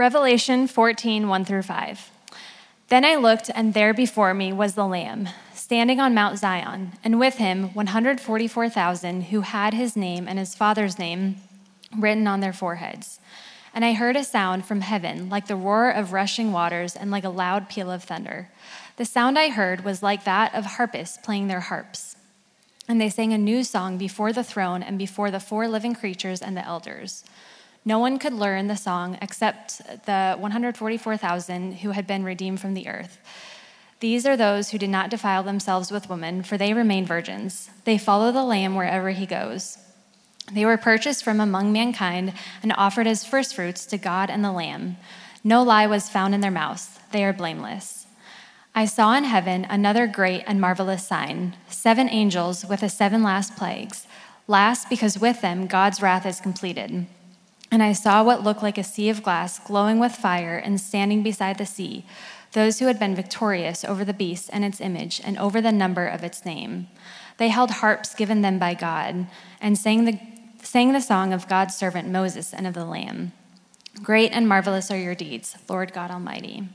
Revelation 14, 1 through 5. Then I looked, and there before me was the Lamb, standing on Mount Zion, and with him 144,000 who had his name and his father's name written on their foreheads. And I heard a sound from heaven, like the roar of rushing waters and like a loud peal of thunder. The sound I heard was like that of harpists playing their harps. And they sang a new song before the throne and before the four living creatures and the elders. No one could learn the song except the 144,000 who had been redeemed from the earth. These are those who did not defile themselves with women, for they remain virgins. They follow the Lamb wherever he goes. They were purchased from among mankind and offered as firstfruits to God and the Lamb. No lie was found in their mouths. They are blameless. I saw in heaven another great and marvelous sign seven angels with the seven last plagues. Last, because with them God's wrath is completed. And I saw what looked like a sea of glass glowing with fire and standing beside the sea, those who had been victorious over the beast and its image and over the number of its name. They held harps given them by God and sang the, sang the song of God's servant Moses and of the Lamb. Great and marvelous are your deeds, Lord God Almighty.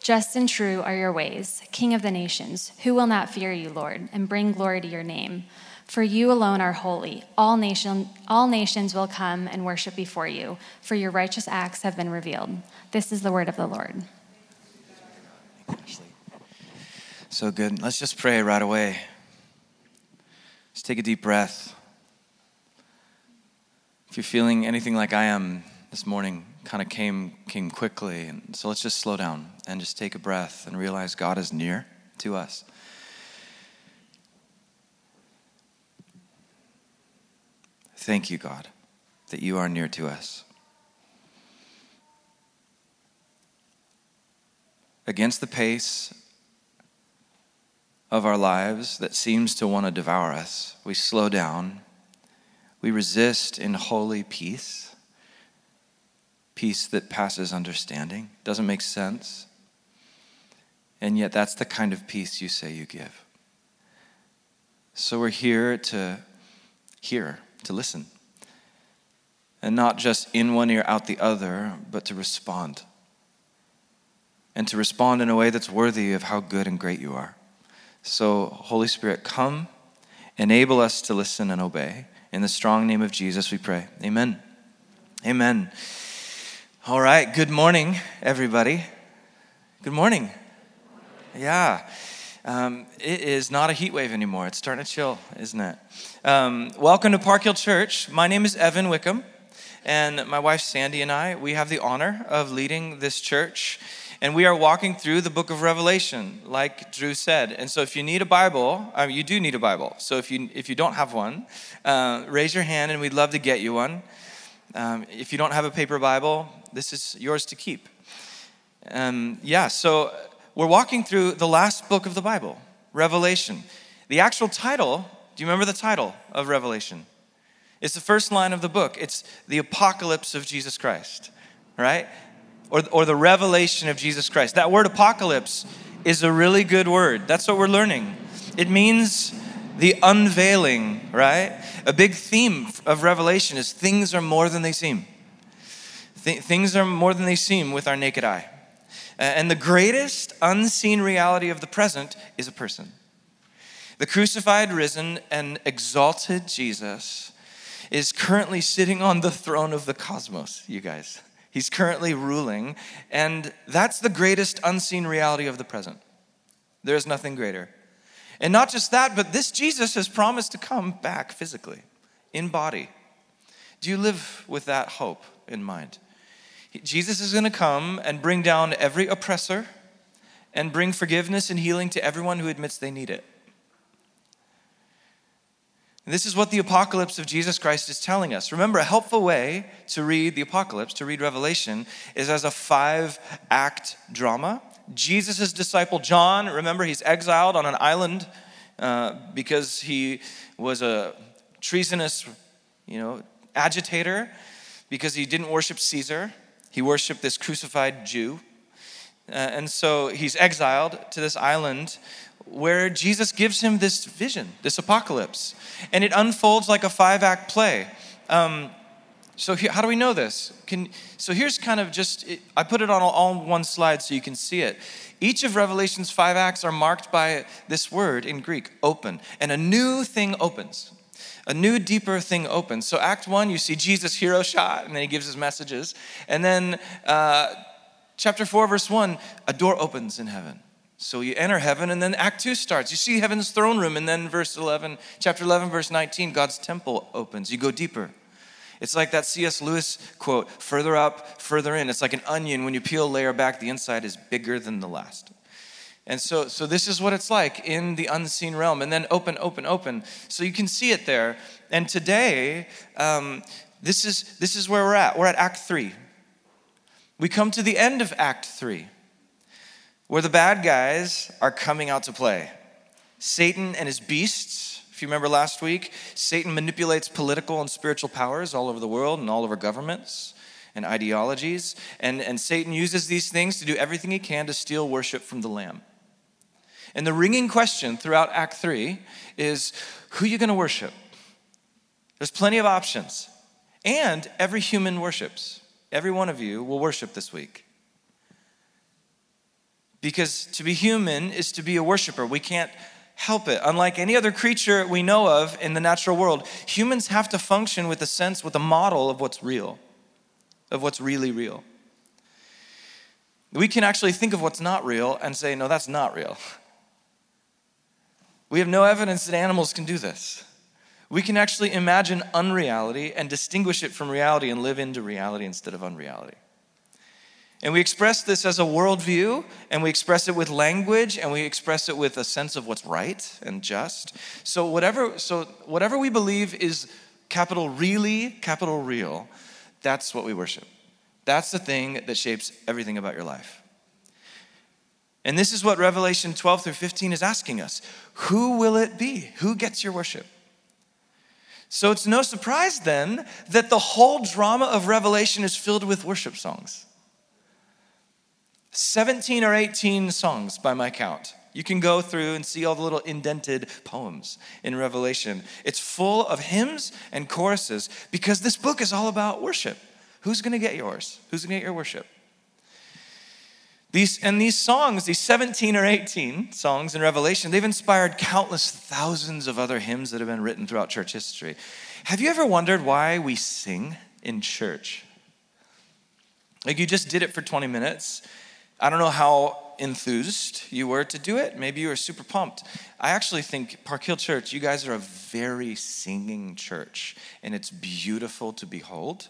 Just and true are your ways, King of the nations. Who will not fear you, Lord, and bring glory to your name? For you alone are holy. All, nation, all nations will come and worship before you, for your righteous acts have been revealed. This is the word of the Lord. So good. Let's just pray right away. Let's take a deep breath. If you're feeling anything like I am this morning, kind of came came quickly, and so let's just slow down and just take a breath and realize God is near to us. Thank you, God, that you are near to us. Against the pace of our lives that seems to want to devour us, we slow down. We resist in holy peace, peace that passes understanding, doesn't make sense. And yet, that's the kind of peace you say you give. So, we're here to hear to listen. And not just in one ear, out the other, but to respond. And to respond in a way that's worthy of how good and great you are. So, Holy Spirit, come, enable us to listen and obey. In the strong name of Jesus, we pray. Amen. Amen. All right, good morning, everybody. Good morning. Yeah. Um, it is not a heat wave anymore. It's starting to chill, isn't it? Um, welcome to Park Hill Church. My name is Evan Wickham, and my wife Sandy and I, we have the honor of leading this church. And we are walking through the book of Revelation, like Drew said. And so, if you need a Bible, uh, you do need a Bible. So, if you, if you don't have one, uh, raise your hand and we'd love to get you one. Um, if you don't have a paper Bible, this is yours to keep. Um, yeah, so we're walking through the last book of the Bible, Revelation. The actual title, do you remember the title of Revelation? It's the first line of the book. It's the apocalypse of Jesus Christ, right? Or, or the revelation of Jesus Christ. That word apocalypse is a really good word. That's what we're learning. It means the unveiling, right? A big theme of Revelation is things are more than they seem. Th- things are more than they seem with our naked eye. Uh, and the greatest unseen reality of the present is a person. The crucified, risen, and exalted Jesus is currently sitting on the throne of the cosmos, you guys. He's currently ruling, and that's the greatest unseen reality of the present. There is nothing greater. And not just that, but this Jesus has promised to come back physically, in body. Do you live with that hope in mind? Jesus is going to come and bring down every oppressor and bring forgiveness and healing to everyone who admits they need it. And this is what the apocalypse of Jesus Christ is telling us. Remember, a helpful way to read the apocalypse, to read Revelation, is as a five act drama. Jesus' disciple John, remember, he's exiled on an island uh, because he was a treasonous, you know, agitator, because he didn't worship Caesar. He worshiped this crucified Jew. Uh, and so he's exiled to this island where Jesus gives him this vision, this apocalypse. And it unfolds like a five act play. Um, So how do we know this? Can, so here's kind of just, I put it on all one slide so you can see it. Each of Revelation's five acts are marked by this word in Greek, open. And a new thing opens. A new, deeper thing opens. So, Act One, you see Jesus' hero shot, and then he gives his messages. And then, uh, chapter 4, verse 1, a door opens in heaven. So you enter heaven, and then Act 2 starts. You see heaven's throne room, and then verse 11, chapter 11, verse 19, God's temple opens. You go deeper. It's like that C.S. Lewis quote further up, further in. It's like an onion. When you peel a layer back, the inside is bigger than the last. And so, so this is what it's like in the unseen realm. And then open, open, open. So you can see it there. And today, um, this, is, this is where we're at. We're at Act 3. We come to the end of Act 3, where the bad guys are coming out to play. Satan and his beasts if you remember last week, Satan manipulates political and spiritual powers all over the world and all over governments and ideologies. And, and Satan uses these things to do everything he can to steal worship from the Lamb. And the ringing question throughout Act 3 is who are you going to worship? There's plenty of options. And every human worships. Every one of you will worship this week. Because to be human is to be a worshiper. We can't help it. Unlike any other creature we know of in the natural world, humans have to function with a sense, with a model of what's real, of what's really real. We can actually think of what's not real and say, no, that's not real. We have no evidence that animals can do this. We can actually imagine unreality and distinguish it from reality and live into reality instead of unreality. And we express this as a worldview, and we express it with language, and we express it with a sense of what's right and just. So whatever, so whatever we believe is capital really, capital real, that's what we worship. That's the thing that shapes everything about your life. And this is what Revelation 12 through 15 is asking us. Who will it be? Who gets your worship? So it's no surprise then that the whole drama of Revelation is filled with worship songs. 17 or 18 songs by my count. You can go through and see all the little indented poems in Revelation. It's full of hymns and choruses because this book is all about worship. Who's going to get yours? Who's going to get your worship? These, and these songs, these 17 or 18 songs in Revelation, they've inspired countless thousands of other hymns that have been written throughout church history. Have you ever wondered why we sing in church? Like you just did it for 20 minutes I don't know how enthused you were to do it. Maybe you were super pumped. I actually think Park Hill Church, you guys are a very singing church, and it's beautiful to behold.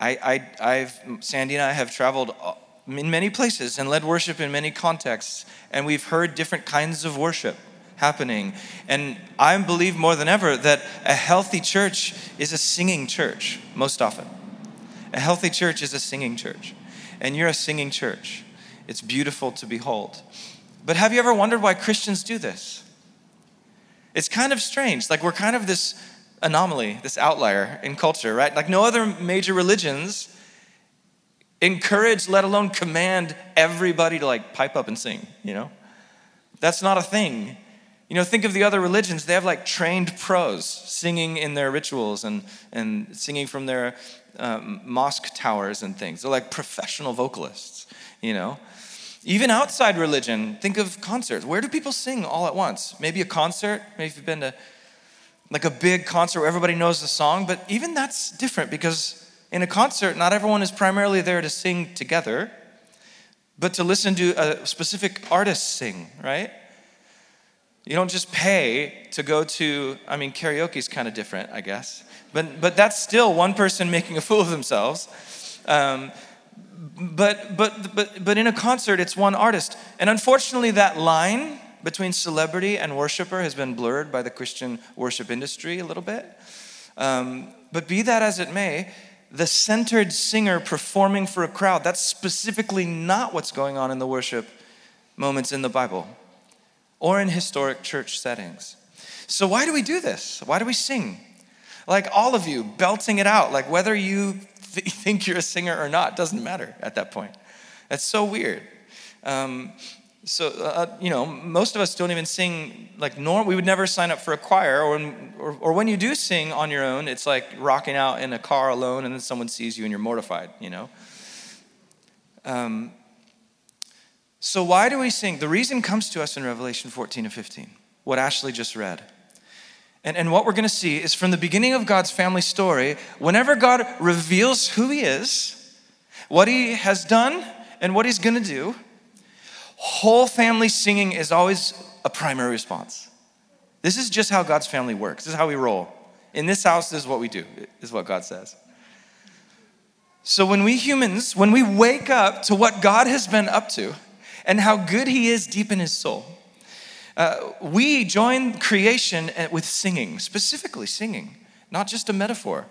I, I, I've, Sandy and I have traveled in many places and led worship in many contexts, and we've heard different kinds of worship happening. And I believe more than ever that a healthy church is a singing church, most often. A healthy church is a singing church, and you're a singing church. It's beautiful to behold. But have you ever wondered why Christians do this? It's kind of strange. Like we're kind of this anomaly, this outlier in culture, right? Like no other major religions encourage, let alone command everybody to like pipe up and sing, you know? That's not a thing. You know, think of the other religions. They have like trained pros singing in their rituals and, and singing from their um, mosque towers and things. They're like professional vocalists, you know? Even outside religion, think of concerts. Where do people sing all at once? Maybe a concert, maybe if you've been to like a big concert where everybody knows the song, but even that's different because in a concert, not everyone is primarily there to sing together, but to listen to a specific artist sing, right? You don't just pay to go to, I mean, karaoke is kind of different, I guess. But, but that's still one person making a fool of themselves. Um, but, but, but, but in a concert, it's one artist. And unfortunately, that line between celebrity and worshiper has been blurred by the Christian worship industry a little bit. Um, but be that as it may, the centered singer performing for a crowd, that's specifically not what's going on in the worship moments in the Bible or in historic church settings. So, why do we do this? Why do we sing? Like all of you, belting it out, like whether you th- think you're a singer or not doesn't matter at that point. That's so weird. Um, so uh, you know most of us don't even sing like norm we would never sign up for a choir or, or, or when you do sing on your own it's like rocking out in a car alone and then someone sees you and you're mortified you know? Um, so why do we sing? The reason comes to us in revelation 14 and 15 what ashley just read. And, and what we're going to see is from the beginning of god's family story whenever god reveals who he is what he has done and what he's going to do whole family singing is always a primary response. This is just how God's family works. This is how we roll. In this house, this is what we do, is what God says. So when we humans, when we wake up to what God has been up to and how good He is deep in His soul, uh, we join creation with singing, specifically singing, not just a metaphor,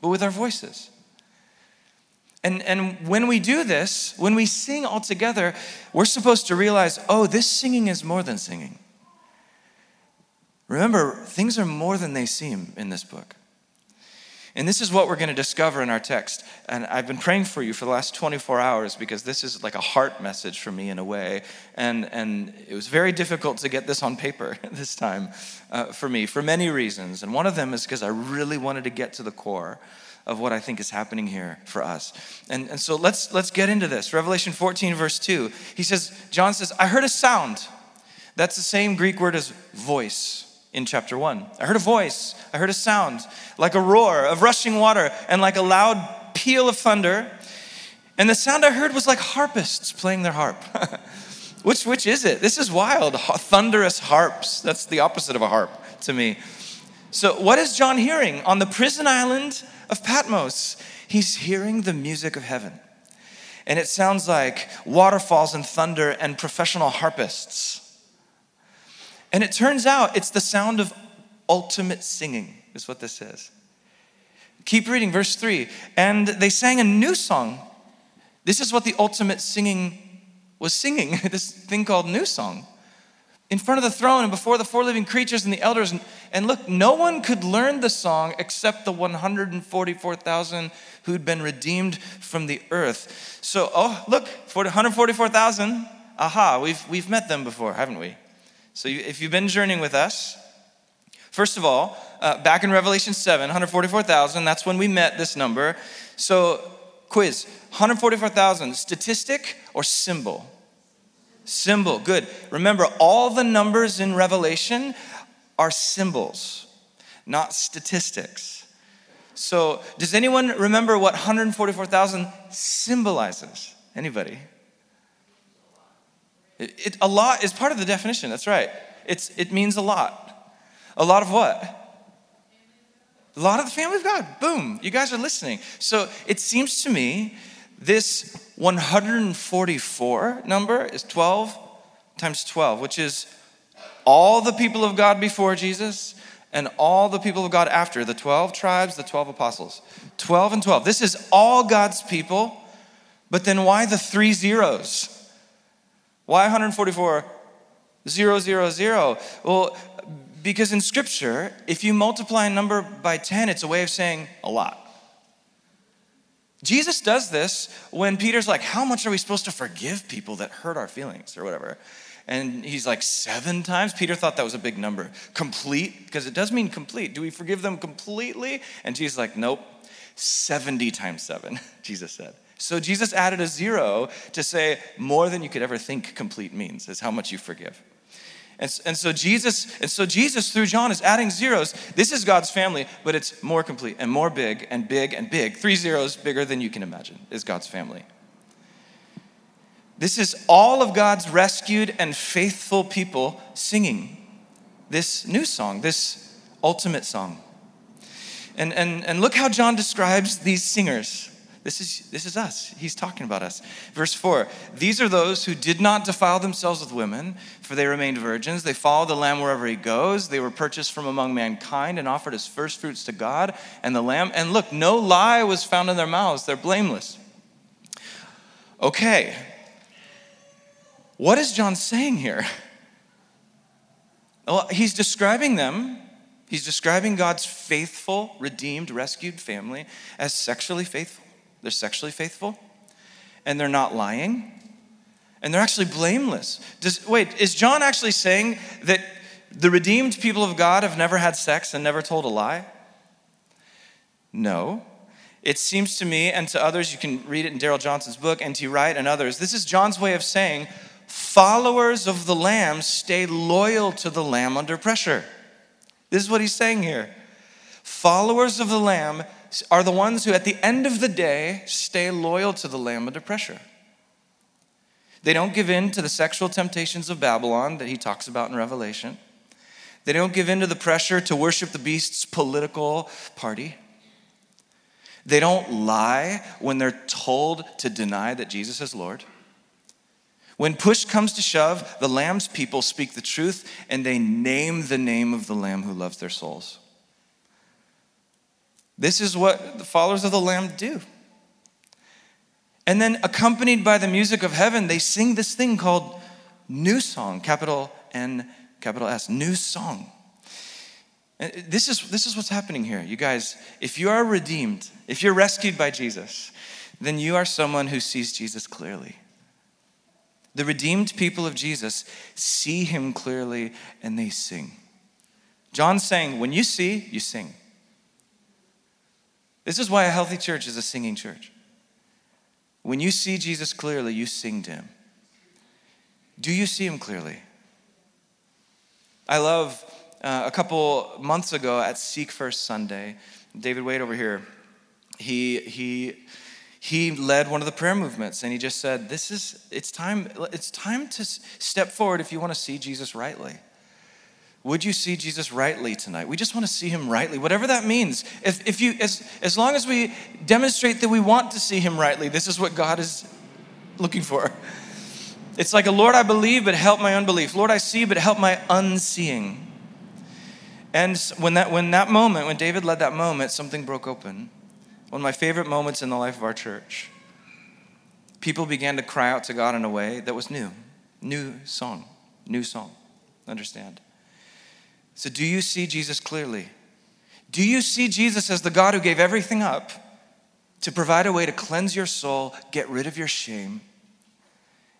but with our voices. And, and when we do this, when we sing all together, we're supposed to realize oh, this singing is more than singing. Remember, things are more than they seem in this book. And this is what we're going to discover in our text. And I've been praying for you for the last 24 hours because this is like a heart message for me in a way. And, and it was very difficult to get this on paper this time uh, for me for many reasons. And one of them is because I really wanted to get to the core of what I think is happening here for us. And, and so let's, let's get into this. Revelation 14, verse 2. He says, John says, I heard a sound. That's the same Greek word as voice in chapter 1. I heard a voice, I heard a sound, like a roar of rushing water and like a loud peal of thunder. And the sound I heard was like harpists playing their harp. which, which is it? This is wild. Thunderous harps. That's the opposite of a harp to me. So, what is John hearing on the prison island of Patmos. He's hearing the music of heaven. And it sounds like waterfalls and thunder and professional harpists. And it turns out it's the sound of ultimate singing, is what this is. Keep reading, verse 3. And they sang a new song. This is what the ultimate singing was singing, this thing called New Song in front of the throne and before the four living creatures and the elders. And, and look, no one could learn the song except the 144,000 who'd been redeemed from the earth. So, oh, look, 144,000. Aha, we've, we've met them before, haven't we? So, you, if you've been journeying with us, first of all, uh, back in Revelation 7, 144,000, that's when we met this number. So, quiz 144,000, statistic or symbol? Symbol, good. Remember, all the numbers in Revelation are symbols, not statistics. So, does anyone remember what 144,000 symbolizes? Anybody? It, it, a lot is part of the definition, that's right. It's, it means a lot. A lot of what? A lot of the family of God. Boom, you guys are listening. So, it seems to me this 144 number is 12 times 12, which is all the people of God before Jesus and all the people of God after the 12 tribes, the 12 apostles. 12 and 12. This is all God's people, but then why the three zeros? Why 144? Zero, zero, zero. Well, because in Scripture, if you multiply a number by 10, it's a way of saying a lot. Jesus does this when Peter's like, How much are we supposed to forgive people that hurt our feelings or whatever? And he's like, Seven times? Peter thought that was a big number. Complete? Because it does mean complete. Do we forgive them completely? And Jesus like, Nope. 70 times seven, Jesus said. So Jesus added a zero to say more than you could ever think complete means, is how much you forgive. And, and so Jesus, and so Jesus through John is adding zeros. This is God's family, but it's more complete and more big and big and big. Three zeros bigger than you can imagine is God's family. This is all of God's rescued and faithful people singing this new song, this ultimate song. And, and, and look how John describes these singers. This is, this is us. He's talking about us. Verse 4 These are those who did not defile themselves with women, for they remained virgins. They followed the Lamb wherever he goes. They were purchased from among mankind and offered as firstfruits to God and the Lamb. And look, no lie was found in their mouths. They're blameless. Okay. What is John saying here? Well, he's describing them He's describing God's faithful, redeemed, rescued family as sexually faithful. They're sexually faithful, and they're not lying, And they're actually blameless. Does, wait, is John actually saying that the redeemed people of God have never had sex and never told a lie? No. It seems to me and to others, you can read it in Darrell Johnson's book, and N.T. Wright and others, this is John's way of saying followers of the Lamb stay loyal to the Lamb under pressure. This is what he's saying here. Followers of the Lamb are the ones who, at the end of the day, stay loyal to the Lamb under pressure. They don't give in to the sexual temptations of Babylon that he talks about in Revelation. They don't give in to the pressure to worship the beast's political party. They don't lie when they're told to deny that Jesus is Lord. When push comes to shove, the Lamb's people speak the truth and they name the name of the Lamb who loves their souls. This is what the followers of the Lamb do. And then, accompanied by the music of heaven, they sing this thing called New Song, capital N, capital S, New Song. This is, this is what's happening here. You guys, if you are redeemed, if you're rescued by Jesus, then you are someone who sees Jesus clearly. The redeemed people of Jesus see him clearly and they sing. John's saying, when you see, you sing. This is why a healthy church is a singing church. When you see Jesus clearly, you sing to him. Do you see him clearly? I love uh, a couple months ago at Seek First Sunday, David Wade over here, he, he, he led one of the prayer movements and he just said, This is, it's time, it's time to step forward if you want to see Jesus rightly. Would you see Jesus rightly tonight? We just want to see him rightly, whatever that means. If, if you, as, as long as we demonstrate that we want to see him rightly, this is what God is looking for. It's like a Lord, I believe, but help my unbelief. Lord, I see, but help my unseeing. And when that, when that moment, when David led that moment, something broke open. One of my favorite moments in the life of our church. People began to cry out to God in a way that was new. New song. New song. Understand? So, do you see Jesus clearly? Do you see Jesus as the God who gave everything up to provide a way to cleanse your soul, get rid of your shame,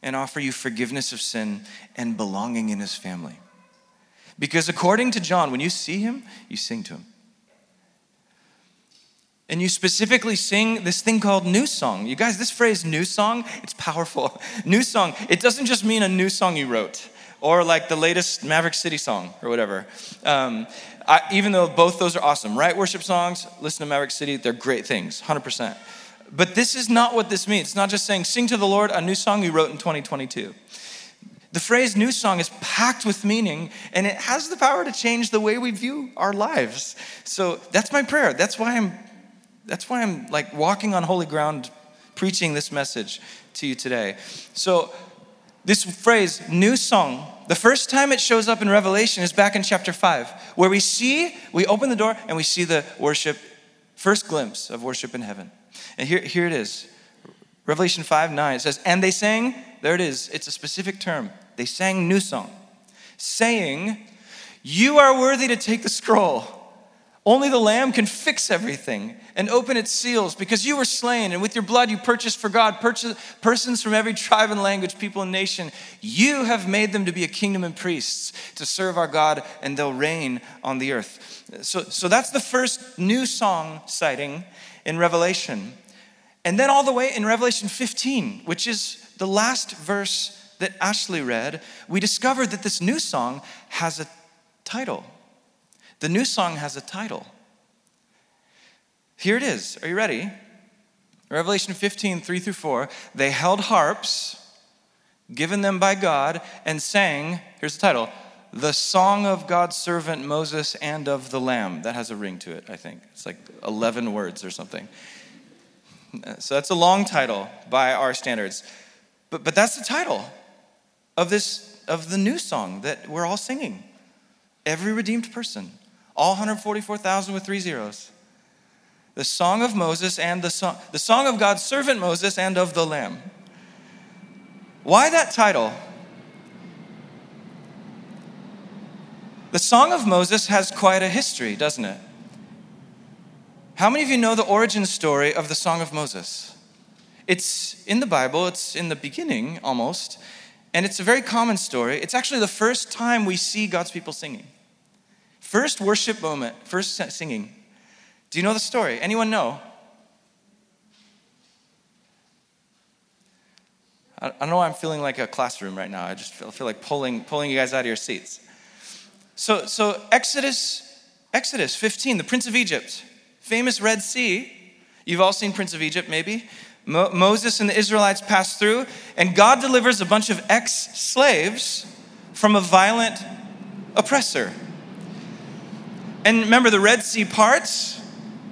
and offer you forgiveness of sin and belonging in his family? Because according to John, when you see him, you sing to him. And you specifically sing this thing called new song. You guys, this phrase new song, it's powerful. New song, it doesn't just mean a new song you wrote or like the latest Maverick City song or whatever. Um, I, even though both those are awesome, right? Worship songs, listen to Maverick City, they're great things, 100%. But this is not what this means. It's not just saying, sing to the Lord a new song you wrote in 2022. The phrase new song is packed with meaning and it has the power to change the way we view our lives. So that's my prayer. That's why I'm that's why I'm like walking on holy ground preaching this message to you today. So this phrase, new song, the first time it shows up in Revelation is back in chapter 5, where we see, we open the door and we see the worship, first glimpse of worship in heaven. And here, here it is Revelation 5 9. It says, And they sang, there it is, it's a specific term. They sang new song, saying, You are worthy to take the scroll only the Lamb can fix everything and open its seals because you were slain, and with your blood you purchased for God persons from every tribe and language, people and nation. You have made them to be a kingdom and priests to serve our God, and they'll reign on the earth. So, so that's the first new song sighting in Revelation. And then all the way in Revelation 15, which is the last verse that Ashley read, we discovered that this new song has a title. The new song has a title. Here it is. Are you ready? Revelation 15, 3 through 4. They held harps given them by God and sang, here's the title, The Song of God's Servant Moses and of the Lamb. That has a ring to it, I think. It's like 11 words or something. So that's a long title by our standards. But, but that's the title of this of the new song that we're all singing. Every redeemed person. All 144,000 with three zeros. The song of Moses and the song, the song of God's servant Moses and of the Lamb. Why that title? The Song of Moses has quite a history, doesn't it? How many of you know the origin story of the Song of Moses? It's in the Bible, it's in the beginning almost, and it's a very common story. It's actually the first time we see God's people singing. First worship moment, first singing. Do you know the story? Anyone know? I don't know why I'm feeling like a classroom right now. I just feel, feel like pulling, pulling you guys out of your seats. So, so Exodus, Exodus 15, the Prince of Egypt, famous Red Sea. You've all seen Prince of Egypt, maybe. Mo- Moses and the Israelites pass through, and God delivers a bunch of ex slaves from a violent oppressor. And remember, the Red Sea parts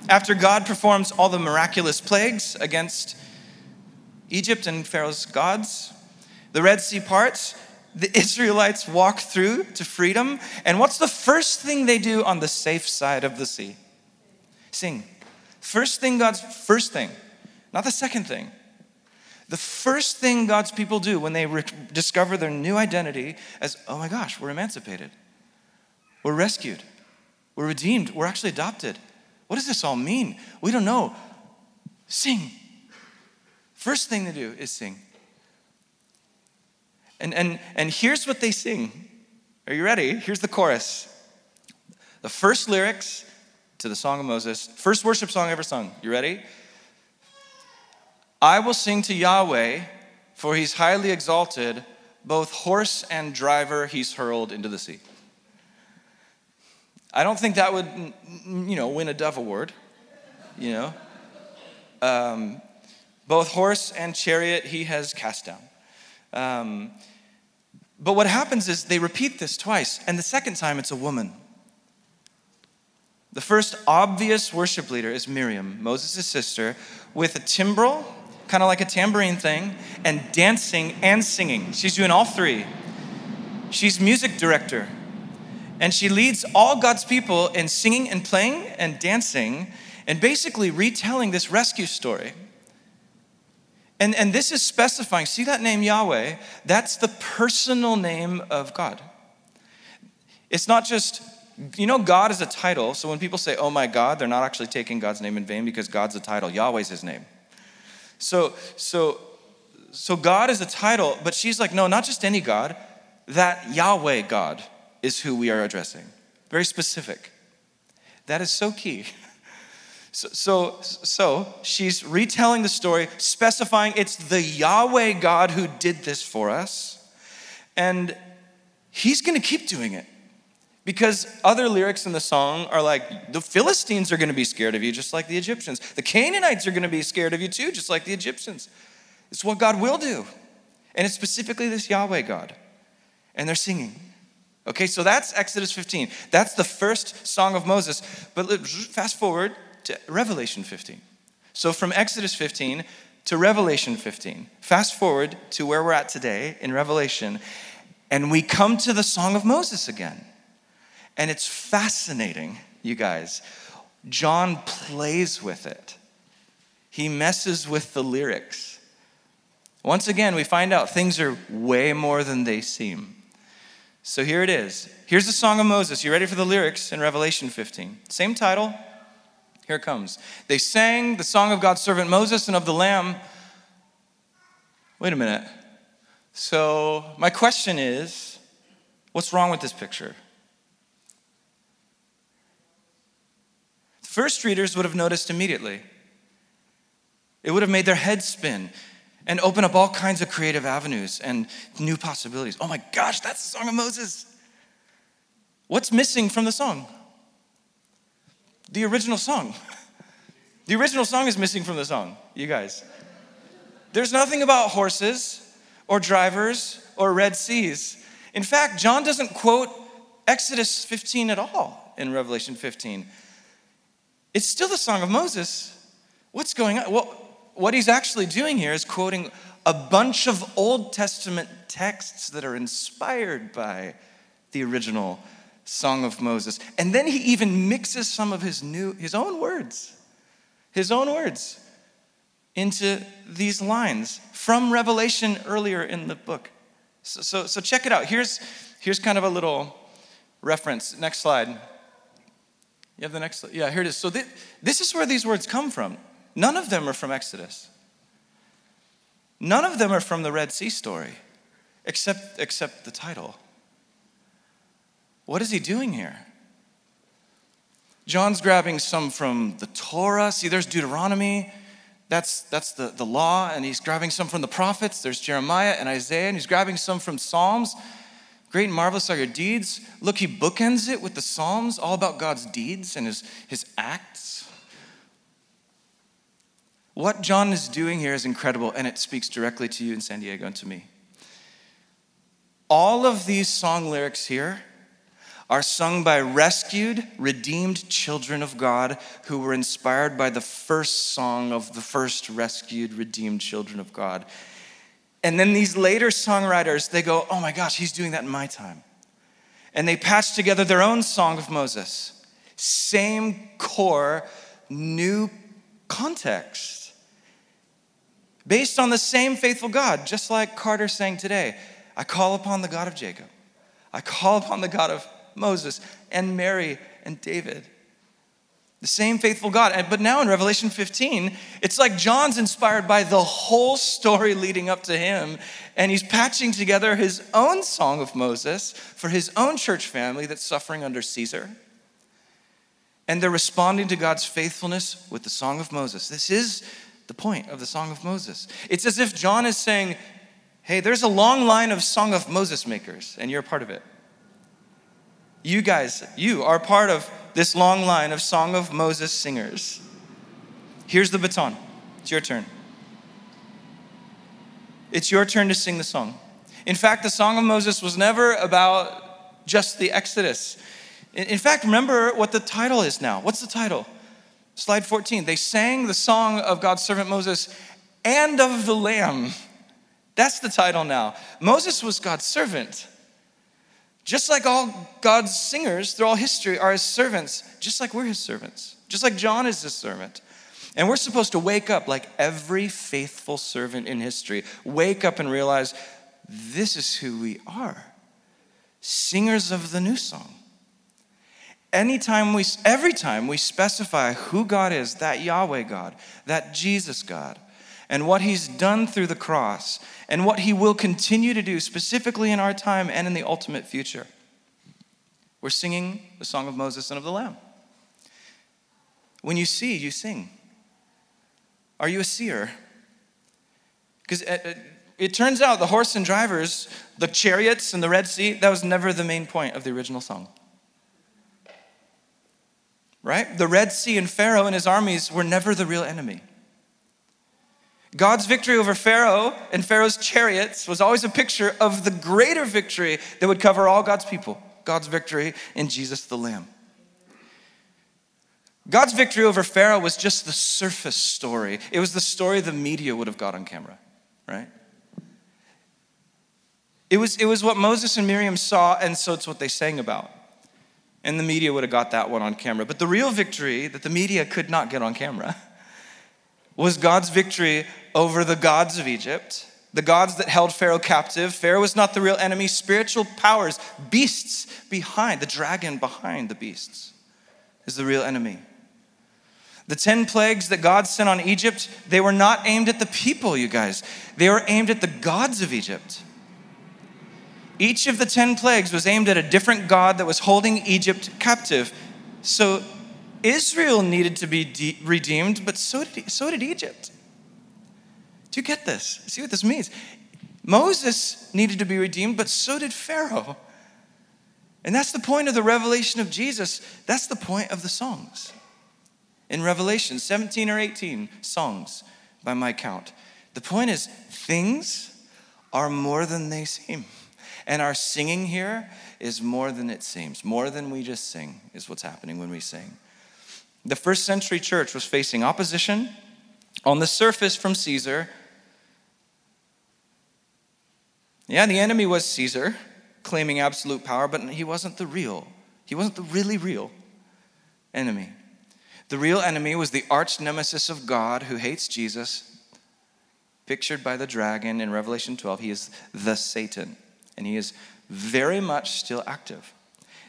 after God performs all the miraculous plagues against Egypt and Pharaoh's gods. The Red Sea parts, the Israelites walk through to freedom. And what's the first thing they do on the safe side of the sea? Sing. First thing, God's first thing, not the second thing. The first thing God's people do when they re- discover their new identity as, oh my gosh, we're emancipated, we're rescued, we're redeemed, we're actually adopted. What does this all mean? We don't know. Sing. First thing they do is sing. And, and, and here's what they sing. Are you ready? Here's the chorus. The first lyrics to the Song of Moses, first worship song ever sung. You ready? I will sing to Yahweh, for he's highly exalted, both horse and driver he's hurled into the sea. I don't think that would, you know, win a Dove Award, you know. Um, both horse and chariot he has cast down. Um, but what happens is they repeat this twice, and the second time it's a woman. The first obvious worship leader is Miriam, Moses' sister, with a timbrel, kind of like a tambourine thing, and dancing and singing. She's doing all three. She's music director, and she leads all God's people in singing and playing and dancing, and basically retelling this rescue story. And, and this is specifying, see that name Yahweh? That's the personal name of God. It's not just, you know, God is a title. So when people say, oh my God, they're not actually taking God's name in vain because God's a title. Yahweh's his name. So, so, so God is a title, but she's like, no, not just any God. That Yahweh God is who we are addressing. Very specific. That is so key. So, so, so, she's retelling the story, specifying it's the Yahweh God who did this for us. And he's to keep doing it. Because other lyrics in the song are like, the Philistines are to be scared of you, just like the Egyptians. The Canaanites are to be scared of you, too, just like the Egyptians. It's what God will do. And it's specifically this Yahweh God. And they're singing. Okay, so that's Exodus 15. That's the first song of Moses. But fast forward to Revelation 15. So from Exodus 15 to Revelation 15, fast forward to where we're at today in Revelation, and we come to the Song of Moses again. And it's fascinating, you guys. John plays with it, he messes with the lyrics. Once again, we find out things are way more than they seem. So here it is. Here's the Song of Moses. You ready for the lyrics in Revelation 15? Same title, here it comes. They sang the song of God's servant Moses and of the Lamb. Wait a minute. So, my question is what's wrong with this picture? First readers would have noticed immediately. It would have made their heads spin and open up all kinds of creative avenues and new possibilities. Oh my gosh, that's the song of Moses. What's missing from the song? the original song. The original song is missing from the song, you guys. There's nothing about horses or drivers or Red Seas. In fact, John doesn't quote Exodus 15 at all in Revelation 15. It's still the Song of Moses. What's going on? Well, what he's actually doing here is quoting a bunch of Old Testament texts that are inspired by the original Song of Moses. And then he even mixes some of his new his own words. His own words into these lines from Revelation earlier in the book. So, so, so check it out. Here's, here's kind of a little reference. Next slide. You have the next? Yeah, here it is. So th- this is where these words come from. None of them are from Exodus. None of them are from the Red Sea story, except, except the title. What is he doing here? John's grabbing some from the Torah. See, there's Deuteronomy. That's, that's the, the law. And he's grabbing some from the prophets. There's Jeremiah and Isaiah. And he's grabbing some from Psalms. Great and marvelous are your deeds. Look, he bookends it with the Psalms, all about God's deeds and his, his acts. What John is doing here is incredible, and it speaks directly to you in San Diego and to me. All of these song lyrics here are sung by rescued, redeemed children of God who were inspired by the first song of the first rescued, redeemed children of God. And then these later songwriters, they go, oh my gosh, he's doing that in my time. And they patch together their own song of Moses. Same core, new context. Based on the same faithful God, just like Carter sang today. I call upon the God of Jacob. I call upon the God of Moses and Mary and David. The same faithful God. But now in Revelation 15, it's like John's inspired by the whole story leading up to him, and he's patching together his own song of Moses for his own church family that's suffering under Caesar. And they're responding to God's faithfulness with the song of Moses. This is the point of the song of Moses. It's as if John is saying, Hey, there's a long line of Song of Moses makers, and you're part of it. You guys, you are part of this long line of Song of Moses singers. Here's the baton. It's your turn. It's your turn to sing the song. In fact, the Song of Moses was never about just the Exodus. In fact, remember what the title is now. What's the title? Slide 14. They sang the song of God's servant Moses and of the Lamb. That's the title now. Moses was God's servant. Just like all God's singers through all history are his servants, just like we're his servants, just like John is his servant. And we're supposed to wake up like every faithful servant in history, wake up and realize this is who we are singers of the new song. Anytime we, every time we specify who God is, that Yahweh God, that Jesus God, and what he's done through the cross and what he will continue to do specifically in our time and in the ultimate future. We're singing the song of Moses and of the Lamb. When you see, you sing. Are you a seer? Because it, uh, it, uh, it, turns out the horse and drivers, the chariots and the Red Sea, that was never the main point of the original song. Right? The Red Sea and Pharaoh and his armies were never the real enemy. God's victory over Pharaoh and Pharaoh's chariots was always a picture of the greater victory that would cover all God's people God's victory in Jesus the Lamb. God's victory over Pharaoh was just the surface story. It was the story the media would have got on camera, right? It was, it was what Moses and Miriam saw, and so it's what they sang about. And the media would have got that one on camera. But the real victory that the media could not get on camera was God's victory over the gods of Egypt, the gods that held Pharaoh captive. Pharaoh was not the real enemy, spiritual powers, beasts behind, the dragon behind the beasts is the real enemy. The 10 plagues that God sent on Egypt, they were not aimed at the people, you guys. They were aimed at the gods of Egypt. Each of the 10 plagues was aimed at a different god that was holding Egypt captive. So Israel needed to be de- redeemed, but so did, so did Egypt. Do you get this? See what this means? Moses needed to be redeemed, but so did Pharaoh. And that's the point of the revelation of Jesus. That's the point of the songs. In Revelation, 17 or 18 songs by my count. The point is, things are more than they seem. And our singing here is more than it seems. More than we just sing is what's happening when we sing. The first century church was facing opposition on the surface from Caesar Yeah, the enemy was Caesar, claiming absolute power, but he wasn't the real. He wasn't the really real enemy. The real enemy was the arch nemesis of God who hates Jesus, pictured by the dragon in Revelation 12. He is the Satan, and he is very much still active.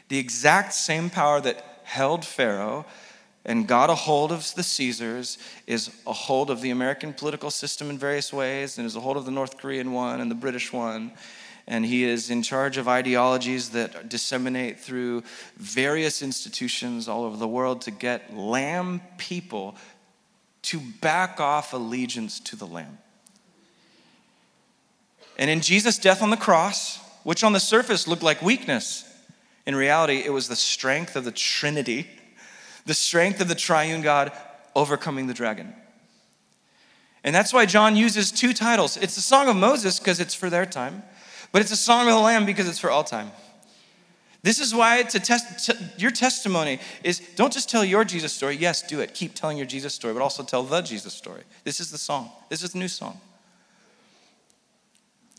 The exact same power that held Pharaoh and got a hold of the Caesars, is a hold of the American political system in various ways, and is a hold of the North Korean one and the British one. And he is in charge of ideologies that disseminate through various institutions all over the world to get lamb people to back off allegiance to the lamb. And in Jesus' death on the cross, which on the surface looked like weakness, in reality, it was the strength of the Trinity the strength of the triune God overcoming the dragon. And that's why John uses two titles. It's the Song of Moses because it's for their time, but it's a Song of the Lamb because it's for all time. This is why to test to, your testimony is don't just tell your Jesus story. Yes, do it. Keep telling your Jesus story, but also tell the Jesus story. This is the song. This is the new song.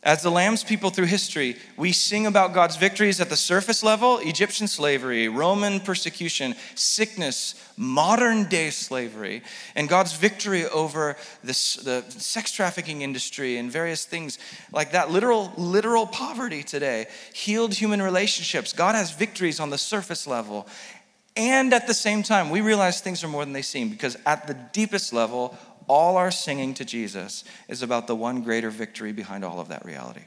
As the Lamb's people through history, we sing about God's victories at the surface level Egyptian slavery, Roman persecution, sickness, modern day slavery, and God's victory over this, the sex trafficking industry and various things like that. Literal, literal poverty today, healed human relationships. God has victories on the surface level. And at the same time, we realize things are more than they seem because at the deepest level, all our singing to Jesus is about the one greater victory behind all of that reality.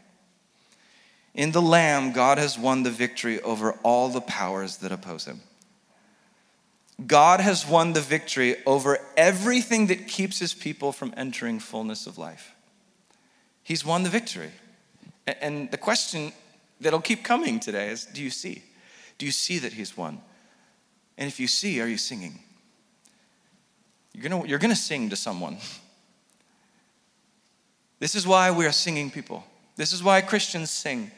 In the Lamb, God has won the victory over all the powers that oppose him. God has won the victory over everything that keeps his people from entering fullness of life. He's won the victory. And the question that'll keep coming today is do you see? Do you see that he's won? And if you see, are you singing? You're going you're to sing to someone. This is why we are singing people. This is why Christians sing.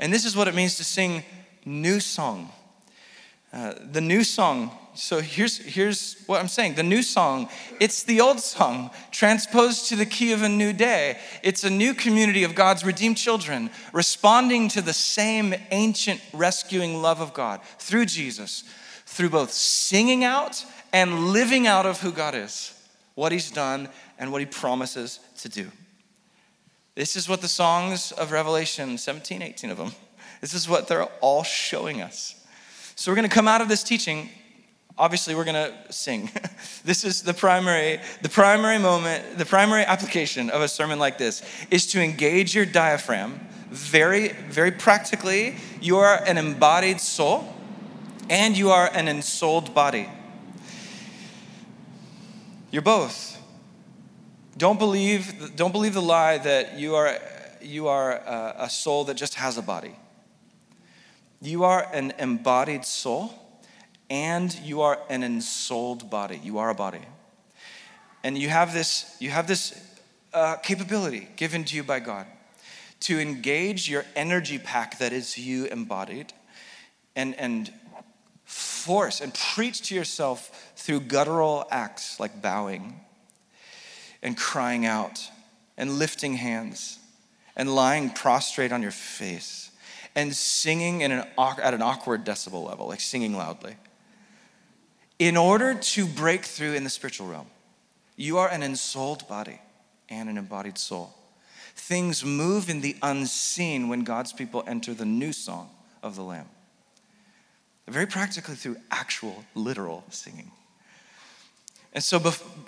And this is what it means to sing new song. Uh, the new song, so here's, here's what I'm saying. The new song, it's the old song transposed to the key of a new day. It's a new community of God's redeemed children responding to the same ancient rescuing love of God through Jesus, through both singing out and living out of who God is, what He's done, and what He promises to do. This is what the songs of Revelation, 17, 18 of them, this is what they're all showing us. So we're going to come out of this teaching. Obviously, we're going to sing. this is the primary, the primary moment, the primary application of a sermon like this is to engage your diaphragm very, very practically. You are an embodied soul and you are an ensouled body. You're both. Don't believe, don't believe the lie that you are, you are a, a soul that just has a body. You are an embodied soul and you are an ensouled body. You are a body. And you have this, you have this uh, capability given to you by God to engage your energy pack that is you embodied and, and force and preach to yourself through guttural acts like bowing and crying out and lifting hands and lying prostrate on your face and singing an, at an awkward decibel level, like singing loudly. In order to break through in the spiritual realm, you are an ensouled body and an embodied soul. Things move in the unseen when God's people enter the new song of the Lamb very practically through actual, literal singing. And so,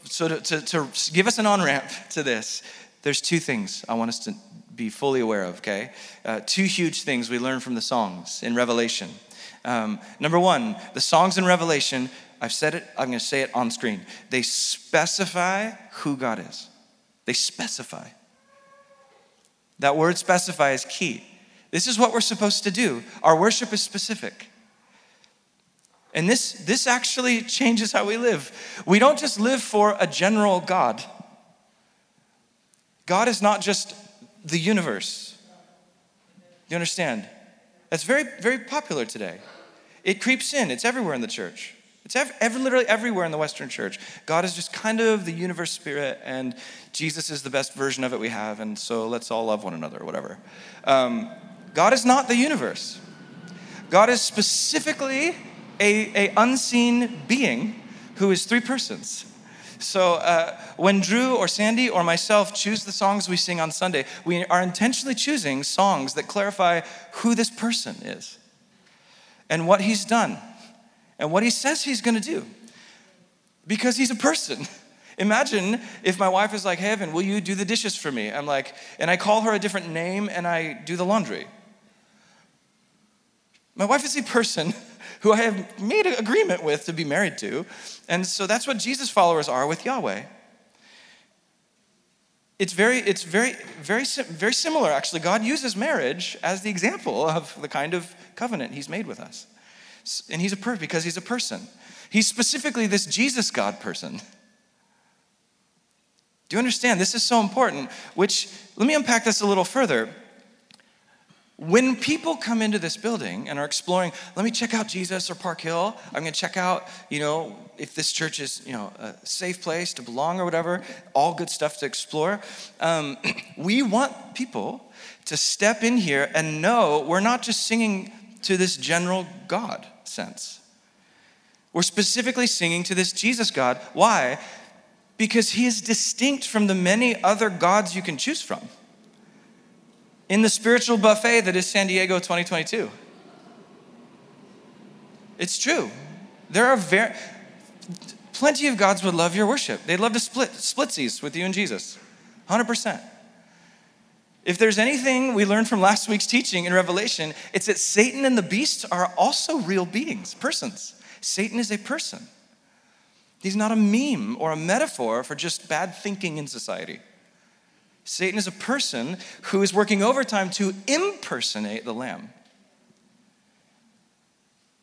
so to, to, to give us an on ramp to this, there's two things I want us to be fully aware of, okay? Uh, two huge things we learn from the songs in Revelation. Um, number one, the songs in Revelation, I've said it, I'm gonna say it on screen. They specify who God is. They specify. That word specify is key. This is what we're supposed to do. Our worship is specific. And this, this actually changes how we live. We don't just live for a general God. God is not just the universe. You understand? That's very, very popular today. It creeps in, it's everywhere in the church. It's ev- every, literally everywhere in the Western church. God is just kind of the universe spirit, and Jesus is the best version of it we have, and so let's all love one another, or whatever. Um, God is not the universe. God is specifically a, a unseen being who is three persons. So uh, when Drew or Sandy or myself choose the songs we sing on Sunday, we are intentionally choosing songs that clarify who this person is and what he's done and what he says he's going to do. Because he's a person. Imagine if my wife is like, hey, Evan, will you do the dishes for me? I'm like, and I call her a different name and I do the laundry. My wife is a person who I have made an agreement with to be married to. And so that's what Jesus followers are with Yahweh. It's very, it's very, very, very similar, actually. God uses marriage as the example of the kind of covenant he's made with us. And he's a person because he's a person. He's specifically this Jesus God person. Do you understand? This is so important, which, let me unpack this a little further. When people come into this building and are exploring, let me check out Jesus or Park Hill. I'm going to check out, you know, if this church is, you know, a safe place to belong or whatever. All good stuff to explore. Um, we want people to step in here and know we're not just singing to this general God sense. We're specifically singing to this Jesus God. Why? Because he is distinct from the many other gods you can choose from in the spiritual buffet that is San Diego 2022. It's true. There are very plenty of gods would love your worship. They'd love to split splitsies with you and Jesus. 100%. If there's anything we learned from last week's teaching in Revelation, it's that Satan and the beast are also real beings, persons. Satan is a person. He's not a meme or a metaphor for just bad thinking in society. Satan is a person who is working overtime to impersonate the Lamb.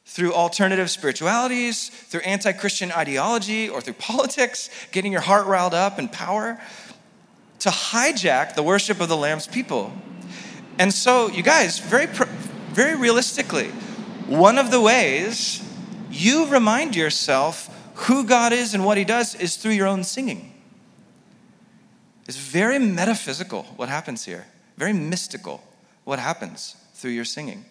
Through alternative spiritualities, through anti Christian ideology, or through politics, getting your heart riled up and power, to hijack the worship of the Lamb's people. And so, you guys, very, very realistically, one of the ways you remind yourself who God is and what He does is through your own singing. It's very metaphysical what happens here, very mystical what happens through your singing.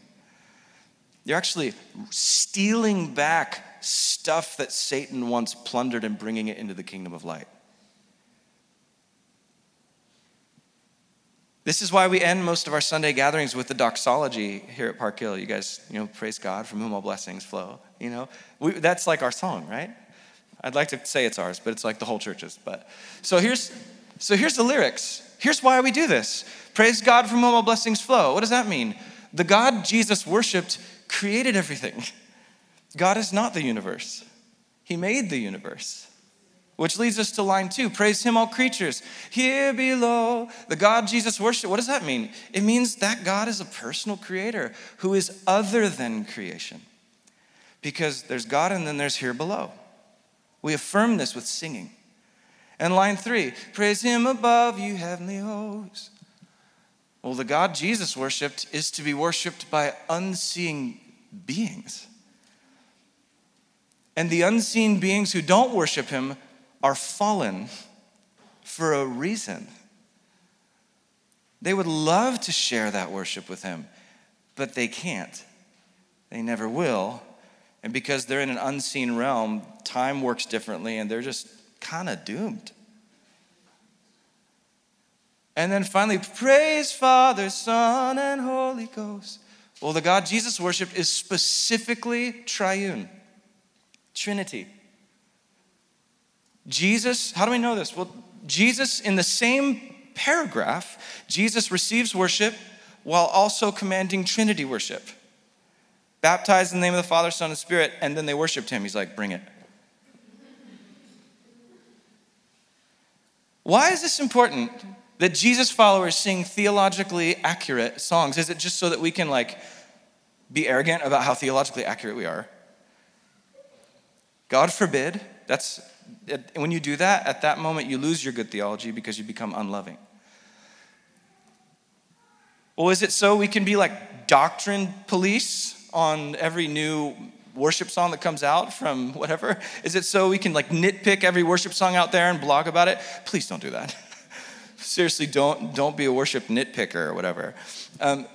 You're actually stealing back stuff that Satan once plundered and bringing it into the kingdom of light. This is why we end most of our Sunday gatherings with the doxology here at Park Hill. You guys, you know, praise God from whom all blessings flow. You know, we, that's like our song, right? I'd like to say it's ours, but it's like the whole church's. But so here's so here's the lyrics. Here's why we do this Praise God from whom all blessings flow. What does that mean? The God Jesus worshiped created everything. God is not the universe, He made the universe. Which leads us to line two Praise Him, all creatures. Here below, the God Jesus worshiped. What does that mean? It means that God is a personal creator who is other than creation. Because there's God and then there's here below. We affirm this with singing. And line three, praise him above, you heavenly hosts. Well, the God Jesus worshiped is to be worshiped by unseen beings. And the unseen beings who don't worship him are fallen for a reason. They would love to share that worship with him, but they can't. They never will. And because they're in an unseen realm, time works differently and they're just kind of doomed. And then finally, praise Father, Son, and Holy Ghost. Well, the God Jesus worshiped is specifically triune, Trinity. Jesus, how do we know this? Well, Jesus, in the same paragraph, Jesus receives worship while also commanding Trinity worship. Baptized in the name of the Father, Son, and Spirit, and then they worshiped him. He's like, bring it. Why is this important that Jesus followers sing theologically accurate songs? Is it just so that we can like be arrogant about how theologically accurate we are? God forbid. That's when you do that, at that moment you lose your good theology because you become unloving. Well, is it so we can be like doctrine police on every new worship song that comes out from whatever? Is it so we can like nitpick every worship song out there and blog about it? Please don't do that. Seriously, don't, don't be a worship nitpicker or whatever. Um,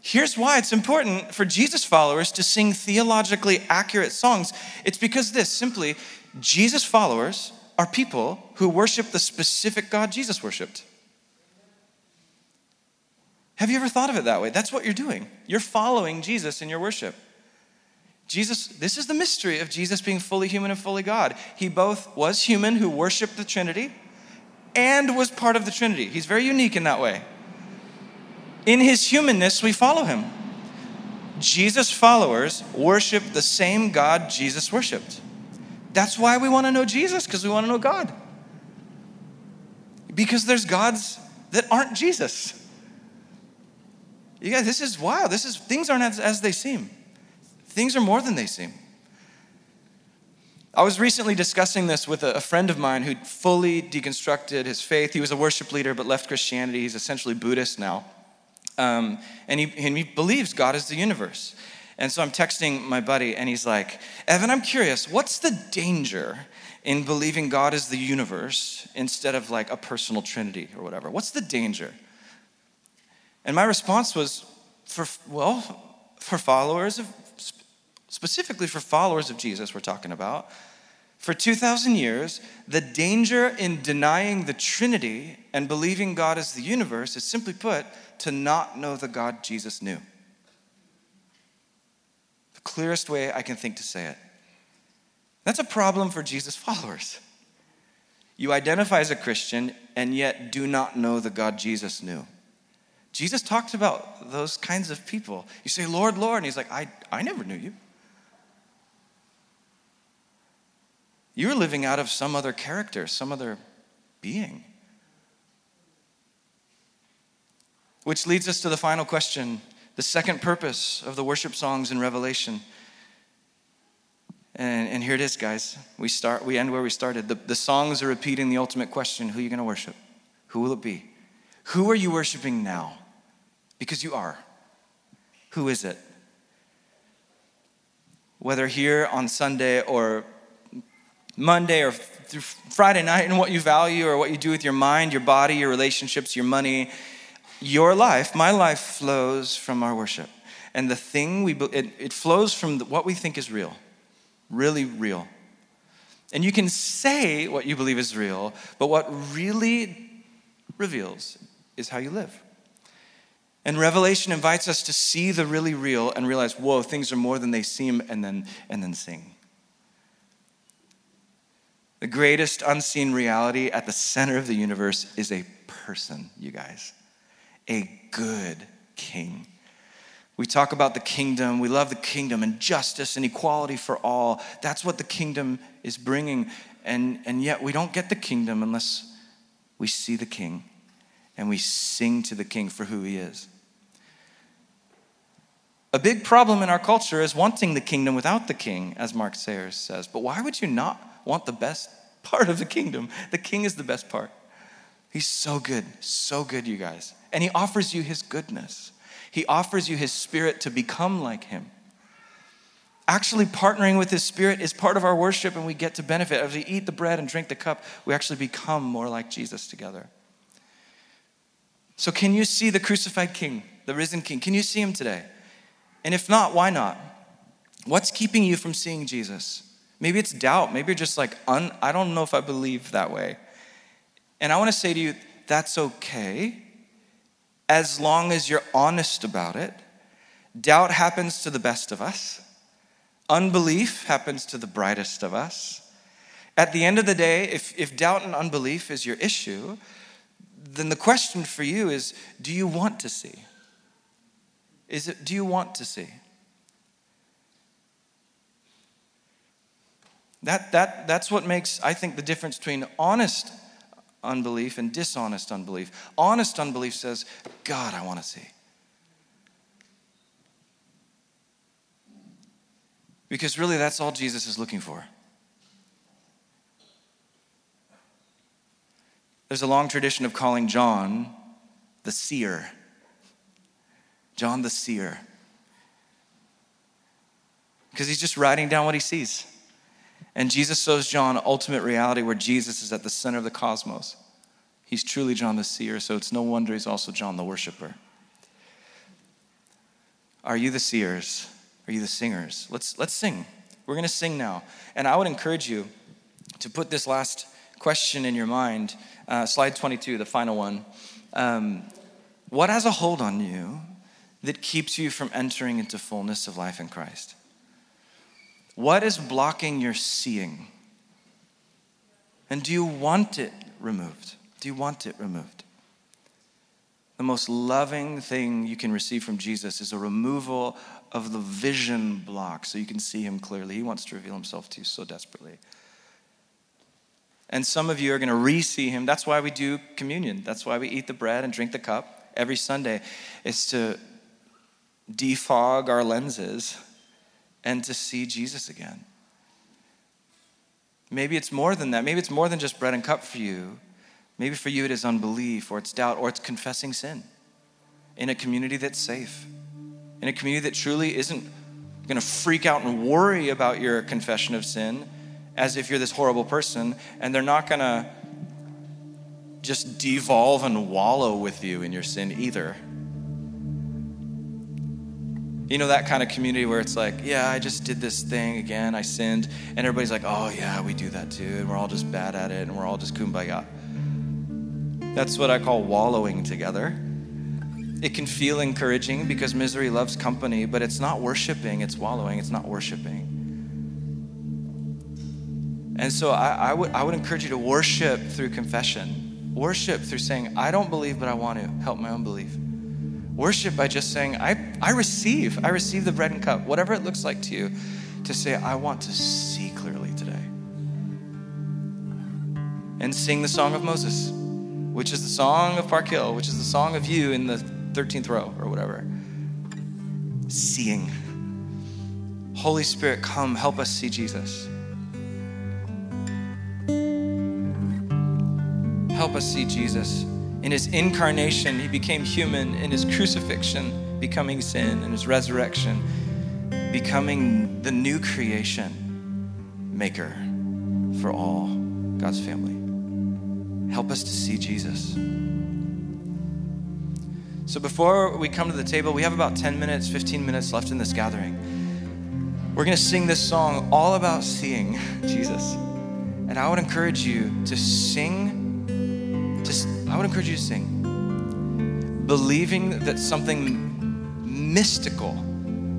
here's why it's important for Jesus followers to sing theologically accurate songs. It's because this simply, Jesus followers are people who worship the specific God Jesus worshiped. Have you ever thought of it that way? That's what you're doing. You're following Jesus in your worship. Jesus, this is the mystery of Jesus being fully human and fully God. He both was human who worshiped the Trinity and was part of the Trinity. He's very unique in that way. In his humanness, we follow him. Jesus' followers worship the same God Jesus worshiped. That's why we want to know Jesus, because we want to know God. Because there's gods that aren't Jesus. You guys, this is wild. This is things aren't as, as they seem. Things are more than they seem. I was recently discussing this with a, friend of mine who fully deconstructed his faith. He was a worship leader but left Christianity. He's essentially Buddhist now. Um, and, he, and he believes God is the universe. And so I'm texting my buddy, and he's like, Evan, I'm curious, what's the danger in believing God is the universe instead of like a personal trinity or whatever? What's the danger? And my response was, for, well, for followers of, specifically for followers of Jesus, we're talking about, for 2,000 years, the danger in denying the Trinity and believing God is the universe is simply put to not know the God Jesus knew. The clearest way I can think to say it. That's a problem for Jesus' followers. You identify as a Christian and yet do not know the God Jesus knew. Jesus talked about those kinds of people. You say, Lord, Lord, and he's like, I, I never knew you. You're living out of some other character, some other being. Which leads us to the final question the second purpose of the worship songs in Revelation. And, and here it is, guys. We start, we end where we started. The, the songs are repeating the ultimate question who are you going to worship? Who will it be? Who are you worshiping now? Because you are. Who is it? Whether here on Sunday or Monday or through Friday night and what you value or what you do with your mind, your body, your relationships, your money, your life, my life flows from our worship. And the thing we, it, it flows from what we think is real, really real. And you can say what you believe is real, but what really reveals is how you live. And Revelation invites us to see the really real and realize, whoa, things are more than they seem, and then, and then sing. The greatest unseen reality at the center of the universe is a person, you guys. A good king. We talk about the kingdom. We love the kingdom and justice and equality for all. That's what the kingdom is bringing. And, and yet we don't get the kingdom unless we see the king and we sing to the king for who he is. A big problem in our culture is wanting the kingdom without the king, as Mark Sayers says. But why would you not want the best part of the kingdom. The king is the best part. He's so good, so good, you guys. And he offers you his goodness. He offers you his spirit to become like him. Actually, partnering with his spirit is part of our worship, and we get to benefit. As we eat the bread and drink the cup, we actually become more like Jesus together. So, can you see the crucified king, the risen king? Can you see him today? And if not, why not? What's keeping you from seeing Jesus? Maybe it's doubt. Maybe you're just like, I don't know if I believe that way. And I want to say to you, that's okay as long as you're honest about it. Doubt happens to the best of us, unbelief happens to the brightest of us. At the end of the day, if, if doubt and unbelief is your issue, then the question for you is do you want to see? Is it, do you want to see? That, that, that's what makes, I think, the difference between honest unbelief and dishonest unbelief. Honest unbelief says, God, I want to see. Because really, that's all Jesus is looking for. There's a long tradition of calling John the seer. John the seer. Because he's just writing down what he sees. And Jesus shows John ultimate reality where Jesus is at the center of the cosmos. He's truly John the seer, so it's no wonder he's also John the worshiper. Are you the seers? Are you the singers? Let's, let's sing. We're going to sing now. And I would encourage you to put this last question in your mind. Uh, slide 22, the final one. Um, what has a hold on you that keeps you from entering into fullness of life in Christ? What is blocking your seeing? And do you want it removed? Do you want it removed? The most loving thing you can receive from Jesus is a removal of the vision block so you can see him clearly. He wants to reveal himself to you so desperately. And some of you are going to re see him. That's why we do communion. That's why we eat the bread and drink the cup every Sunday. It's to defog our lenses and to see Jesus again. Maybe it's more than that. Maybe it's more than just bread and cup for you. Maybe for you it is unbelief or it's doubt or it's confessing sin in a community that's safe, in a community that truly isn't going to freak out and worry about your confession of sin as if you're this horrible person, and they're not going to just devolve and wallow with you in your sin either. You know, that kind of community where it's like, yeah, I just did this thing again, I sinned, and everybody's like, oh, yeah, we do that too, and we're all just bad at it, and we're all just kumbaya. That's what I call wallowing together. It can feel encouraging because misery loves company, but it's not worshiping, it's wallowing, it's not worshiping. And so I, I, would, I would encourage you to worship through confession. Worship through saying, I don't believe, but I want to help my own belief. Worship by just saying, I, I receive. I receive the bread and cup, whatever it looks like to you, to say, I want to see clearly today. And sing the song of Moses, which is the song of Park Hill, which is the song of you in the 13th row or whatever. Seeing. Holy Spirit, come help us see Jesus. help us see Jesus. In his incarnation, he became human. In his crucifixion, becoming sin. In his resurrection, becoming the new creation maker for all God's family. Help us to see Jesus. So, before we come to the table, we have about 10 minutes, 15 minutes left in this gathering. We're going to sing this song all about seeing Jesus. And I would encourage you to sing I would encourage you to sing, believing that something mystical,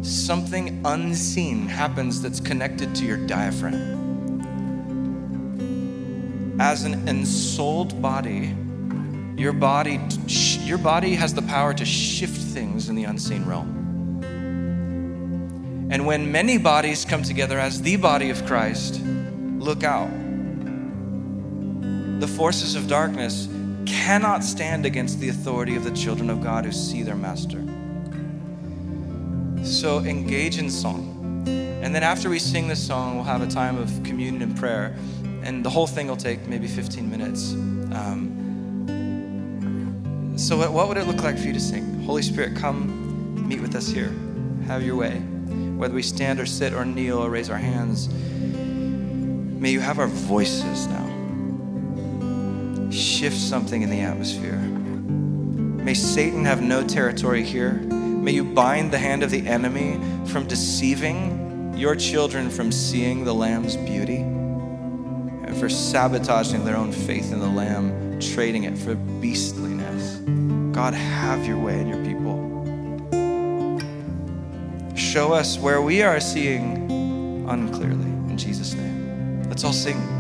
something unseen happens that's connected to your diaphragm. As an ensouled body, your body, your body has the power to shift things in the unseen realm. And when many bodies come together as the body of Christ, look out. The forces of darkness cannot stand against the authority of the children of God who see their master. So engage in song. And then after we sing this song, we'll have a time of communion and prayer. And the whole thing will take maybe 15 minutes. Um, so, what would it look like for you to sing? Holy Spirit, come meet with us here. Have your way. Whether we stand or sit or kneel or raise our hands, may you have our voices now shift something in the atmosphere. May Satan have no territory here. May you bind the hand of the enemy from deceiving your children from seeing the Lamb's beauty and for sabotaging their own faith in the Lamb, trading it for beastliness. God, have your way in your people. Show us where we are seeing unclearly. In Jesus' name. Let's all sing.